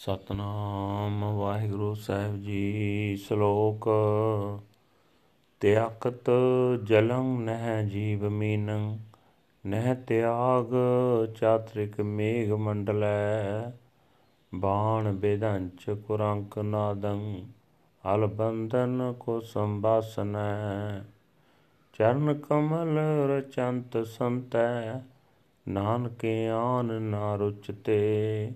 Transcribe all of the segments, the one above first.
ਸਤਨਾਮ ਵਾਹਿਗੁਰੂ ਸਾਹਿਬ ਜੀ ਸ਼ਲੋਕ। ਤਿਆਕਤ ਜਲੰ ਨਹਿ ਜੀਵ ਮੀਨੰ, ਨਹਿ ਤਿਆਗ ਚਾਤ੍ਰਿਕ ਮੇਘ ਮੰਡਲੈ। ਬਾਣ ਬੇਦੰਚ ਕੁਰੰਕ ਨਾਦੰ, ਅਲ ਬੰਧਨ ਕੋ ਸੰਭਾਸਨੈ ਚਰਨ ਕਮਲ ਰਚੰਤ ਸੰਤੈ, ਨਾਨਕੇ ਆਨ ਨਾ ਰੁਚਤੇ।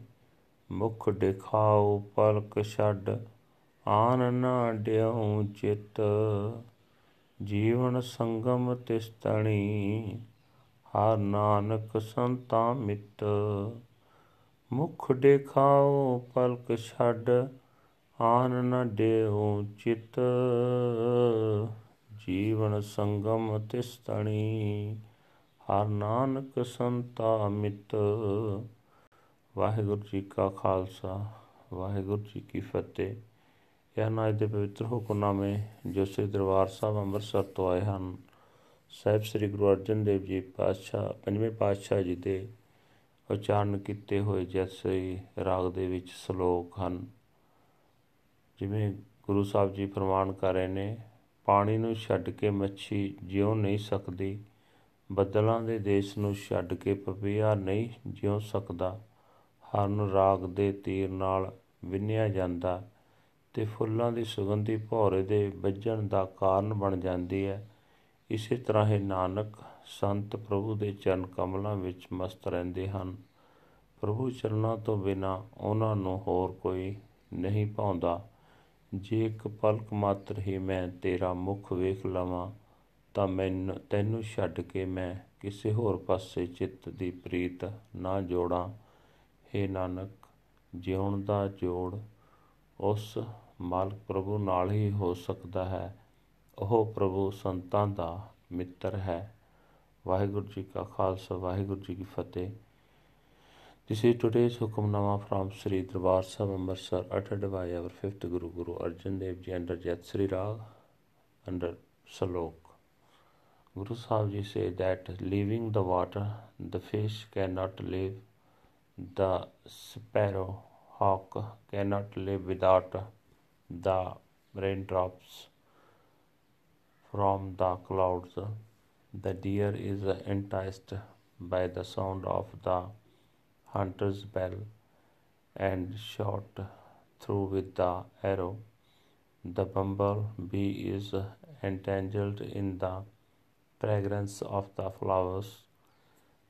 ਮੁਖ ਦਿਖਾਉ ਪਲਕ ਛੱਡ ਆਨ ਨਾ ਡਿਉ ਚਿਤ। ਜੀਵਨ ਸੰਗਮ ਤਿਸ ਤਣੀ ਹਰ ਨਾਨਕ ਸੰਤਾ ਮਿਤ। ਮੁਖ ਦਿਖਾਉ ਪਲਕ ਛੱਡ ਆਨ ਨ ਡਿਉ ਚਿਤ। ਜੀਵਨ ਸੰਗਮ ਤਿਸ ਤਣੀ ਹਰ ਨਾਨਕ ਸੰਤਾ ਮਿਤ। ਵਾਹਿਗੁਰੂ ਜੀ ਕਾ ਖਾਲਸਾ, ਵਾਹਿਗੁਰੂ ਜੀ ਕੀ ਫਤਿਹ। ਇਹ ਨਾ ਦੇ ਪਵਿੱਤਰ ਹੁਕਮਨਾਮੇ ਜੋ ਸ੍ਰੀ ਦਰਬਾਰ ਸਾਹਿਬ ਅੰਮ੍ਰਿਤਸਰ ਤੋਂ ਆਏ ਹਨ। ਸਾਹਿਬ ਸ੍ਰੀ ਗੁਰੂ ਅਰਜਨ ਦੇਵ ਜੀ ਪਾਤਸ਼ਾਹ, ਪੰਜਵੇਂ ਪਾਤਸ਼ਾਹ ਜੀ ਦੇ ਉਚਾਰਨ ਕੀਤੇ ਹੋਏ ਜੈਸੇ ਰਾਗ ਦੇ ਵਿੱਚ ਸ਼ਲੋਕ ਹਨ। ਜਿਵੇਂ ਗੁਰੂ ਸਾਹਿਬ ਜੀ ਫਰਮਾਨ ਕਰ ਰਹੇ ਨੇ, ਪਾਣੀ ਨੂੰ ਛੱਡ ਕੇ ਮੱਛੀ ਜਿਉ ਨਹੀਂ ਸਕਦੀ, ਬੱਦਲਾਂ ਦੇ ਦੇਸ਼ ਨੂੰ ਛੱਡ ਕੇ ਪਪੀਆ ਨਹੀਂ ਜਿਉ ਸਕਦਾ। ਹਰਨ ਰਾਗ ਦੇ ਤੀਰ ਨਾਲ ਵਿੰਨਿਆ ਜਾਂਦਾ ਤੇ ਫੁੱਲਾਂ ਦੀ ਸੁਗੰਧੀ ਭੌਰੇ ਦੇ ਵੱਜਣ ਦਾ ਕਾਰਨ ਬਣ ਜਾਂਦੀ ਹੈ। ਇਸੇ ਤਰ੍ਹਾਂ ਹੀ ਨਾਨਕ ਸੰਤ ਪ੍ਰਭੂ ਦੇ ਚਰਨ ਕਮਲਾਂ ਵਿੱਚ ਮਸਤ ਰਹਿੰਦੇ ਹਨ। ਪ੍ਰਭੂ ਚਰਨਾਂ ਤੋਂ ਬਿਨਾ ਉਹਨਾਂ ਨੂੰ ਹੋਰ ਕੋਈ ਨਹੀਂ ਪਾਉਂਦਾ ਜੇ ਇੱਕ ਪਲਕ ਮਾਤਰ ਹੀ ਮੈਂ ਤੇਰਾ ਮੁਖ ਵੇਖ ਲਵਾਂ, ਤਾਂ ਮੈਨੂੰ, ਤੈਨੂੰ ਛੱਡ ਕੇ ਮੈਂ ਕਿਸੇ ਹੋਰ ਪਾਸੇ ਚਿੱਤ ਦੀ ਪ੍ਰੀਤ ਨਾ ਜੋੜਾਂ। हे ਨਾਨਕ ਜਿਉਣ ਦਾ ਜੋੜ ਉਸ ਮਾਲਕ ਪ੍ਰਭੂ ਨਾਲ ਹੀ ਹੋ ਸਕਦਾ ਹੈ ਉਹ ਪ੍ਰਭੂ ਸੰਤਾਂ ਦਾ ਮਿੱਤਰ ਹੈ ਵਾਹਿਗੁਰੂ ਜੀ ਕਾ ਖਾਲਸਾ ਵਾਹਿਗੁਰੂ ਜੀ ਕੀ ਫਤਿਹ This is today's Hukamnama from Sri Darbar Sahib Amritsar uttered by our fifth Guru Guru Arjan Dev Ji under Jat Sri Rag under Salok. Guru Sahib Ji say that leaving the water the fish cannot live The sparrow hawk cannot live without the raindrops from the clouds. The deer is enticed by the sound of the hunter's bell and shot through with the arrow. The bumblebee is entangled in the fragrance of the flowers.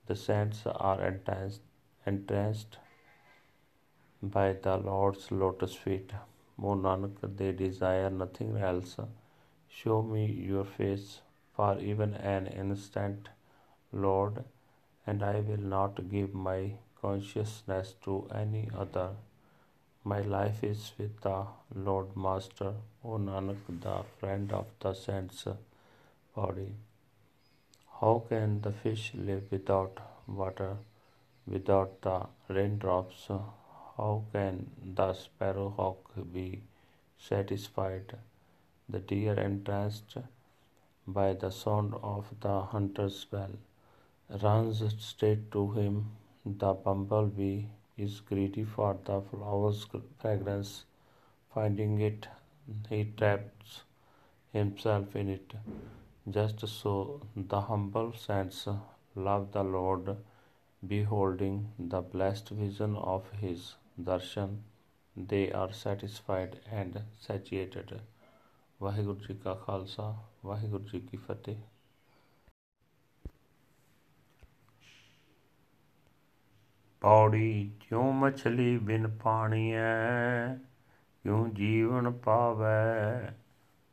The scents are enticed entranced by the Lord's lotus feet. O Nanak, they desire nothing else. Show me your face for even an instant, Lord, and I will not give my consciousness to any other. My life is with the Lord Master, O Nanak, the friend of the saints' body. How can the fish live without water? Without the raindrops, how can the sparrowhawk be satisfied? The deer entranced by the sound of the hunter's bell runs straight to him. The bumblebee is greedy for the flower's fragrance. Finding it, he traps himself in it. Just so the humble saints love the Lord beholding the blessed vision of his darshan, they are satisfied and satiated. Waheguru ji ਕਾ ਖਾਲਸਾ ਵਾਹਿਗੁਰੂ ਜੀ ਕੀ ਫਤਿਹ ਪੌੜੀ ਕਿਉ ਮਛਲੀ ਬਿਨ ਪਾਣੀਐ ਕਿਉ ਜੀਵਨ ਪਾਵੈ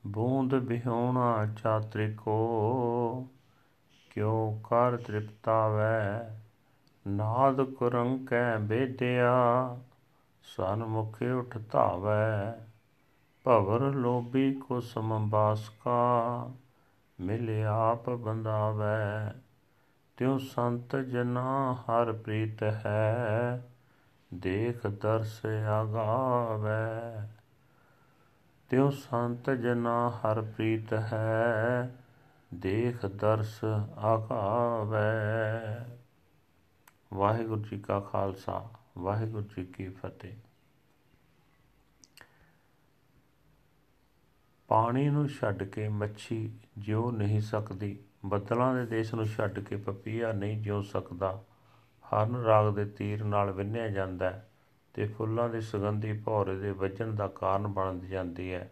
ਬੂੰਦ ਬਿਹੋਣਾ ਚਾਤ੍ਰਿਕੋ ਕਿਉ ਕਰ ਤ੍ਰਿਪਤਾਵੈ ਨਾਦ ਕੁਰੰਕੈ ਬੇਦਿਆ ਸਨਮੁਖ ਉਠ ਧਾਵੈ, ਭਵਰ ਲੋਭੀ ਕੋ ਸਮਬਾਸ ਕਾ ਮਿਲ ਆਪ ਬੰਦਾਵੈ। ਤਿਉ ਸੰਤ ਜਨਾ ਹਰ ਪ੍ਰੀਤ ਹੈ, ਦੇਖ ਦਰਸ ਆਗਾਵੈ। ਤਿਉ ਸੰਤ ਜਨਾ ਹਰ ਪ੍ਰੀਤ ਹੈ, ਦੇਖ ਦਰਸ ਆਗਾਵੈ। ਵਾਹਿਗੁਰੂ ਜੀ ਕਾ ਖਾਲਸਾ, ਵਾਹਿਗੁਰੂ ਜੀ ਕੀ ਫਤਿਹ। ਪਾਣੀ ਨੂੰ ਛੱਡ ਕੇ ਮੱਛੀ ਜਿਉ ਨਹੀਂ ਸਕਦੀ, ਬੱਦਲਾਂ ਦੇ ਦੇਸ਼ ਨੂੰ ਛੱਡ ਕੇ ਪਪੀਆ ਨਹੀਂ ਜਿਉ ਸਕਦਾ। ਹਰਨ ਰਾਗ ਦੇ ਤੀਰ ਨਾਲ ਵਿੰਨਿਆ ਜਾਂਦਾ ਤੇ ਫੁੱਲਾਂ ਦੀ ਸੁਗੰਧੀ ਭੌਰੇ ਦੇ ਵੱਜਣ ਦਾ ਕਾਰਨ ਬਣ ਜਾਂਦੀ ਹੈ।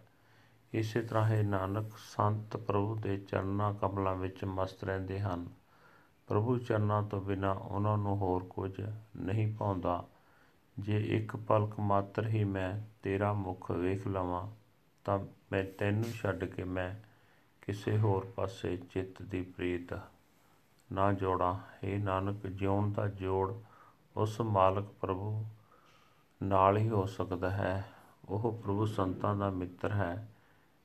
ਇਸੇ ਤਰ੍ਹਾਂ ਇਹ ਨਾਨਕ ਸੰਤ ਪ੍ਰਭੂ ਦੇ ਚਰਨਾਂ ਕਮਲਾਂ ਵਿੱਚ ਮਸਤ ਰਹਿੰਦੇ ਹਨ। ਪ੍ਰਭੂ ਚਰਨਾਂ ਤੋਂ ਬਿਨਾ ਉਹਨਾਂ ਨੂੰ ਹੋਰ ਕੁਝ ਨਹੀਂ ਪਾਉਂਦਾ। ਜੇ ਇੱਕ ਪਲਕ ਮਾਤਰ ਹੀ ਮੈਂ ਤੇਰਾ ਮੁਖ ਵੇਖ ਲਵਾਂ, ਤਾਂ ਮੈਂ ਤੈਨੂੰ ਛੱਡ ਕੇ ਮੈਂ ਕਿਸੇ ਹੋਰ ਪਾਸੇ ਚਿੱਤ ਦੀ ਪ੍ਰੀਤ ਨਾ ਜੋੜਾਂ। ਇਹ ਨਾਨਕ, ਜਿਉਣ ਦਾ ਜੋੜ ਉਸ ਮਾਲਕ ਪ੍ਰਭੂ ਨਾਲ ਹੀ ਹੋ ਸਕਦਾ ਹੈ। ਉਹ ਪ੍ਰਭੂ ਸੰਤਾਂ ਦਾ ਮਿੱਤਰ ਹੈ।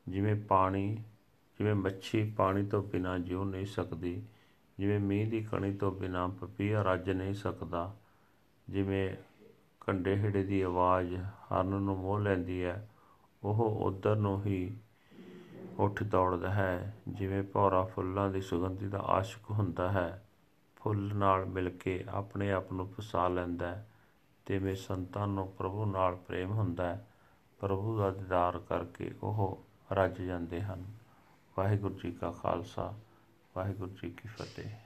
ਜਿਵੇਂ ਪਾਣੀ, ਜਿਵੇਂ ਮੱਛੀ ਪਾਣੀ ਤੋਂ ਬਿਨਾਂ ਜਿਉ ਨਹੀਂ ਸਕਦੀ। ਜਿਵੇਂ ਮੀਂਹ ਦੀ ਕਣੀ ਤੋਂ ਬਿਨਾਂ ਪਪੀਹਾ ਰੱਜ ਨਹੀਂ ਸਕਦਾ, ਜਿਵੇਂ ਕੰਡੇ ਹਿੜੇ ਦੀ ਆਵਾਜ਼ ਹਰਨ ਨੂੰ ਮੋਹ ਲੈਂਦੀ ਹੈ, ਉਹ ਉਧਰ ਨੂੰ ਹੀ ਉੱਠ ਦੌੜਦਾ ਹੈ। ਜਿਵੇਂ ਭੌਰਾ ਫੁੱਲਾਂ ਦੀ ਸੁਗੰਧੀ ਦਾ ਆਸ਼ਿਕ ਹੁੰਦਾ ਹੈ, ਫੁੱਲ ਨਾਲ ਮਿਲ ਕੇ ਆਪਣੇ ਆਪ ਨੂੰ ਫਸਾ ਲੈਂਦਾ ਹੈ, ਤਿਵੇਂ ਸੰਤਾਂ ਨੂੰ ਪ੍ਰਭੂ ਨਾਲ ਪ੍ਰੇਮ ਹੁੰਦਾ ਹੈ, ਪ੍ਰਭੂ ਦਾ ਦੀਦਾਰ ਕਰਕੇ ਉਹ ਰੱਜ ਜਾਂਦੇ ਹਨ। ਵਾਹਿਗੁਰੂ ਜੀ ਕਾ ਖਾਲਸਾ। ਵਾਹਿਗੁਰੂ ਜੀ ਕੀ ਫਤਿਹ।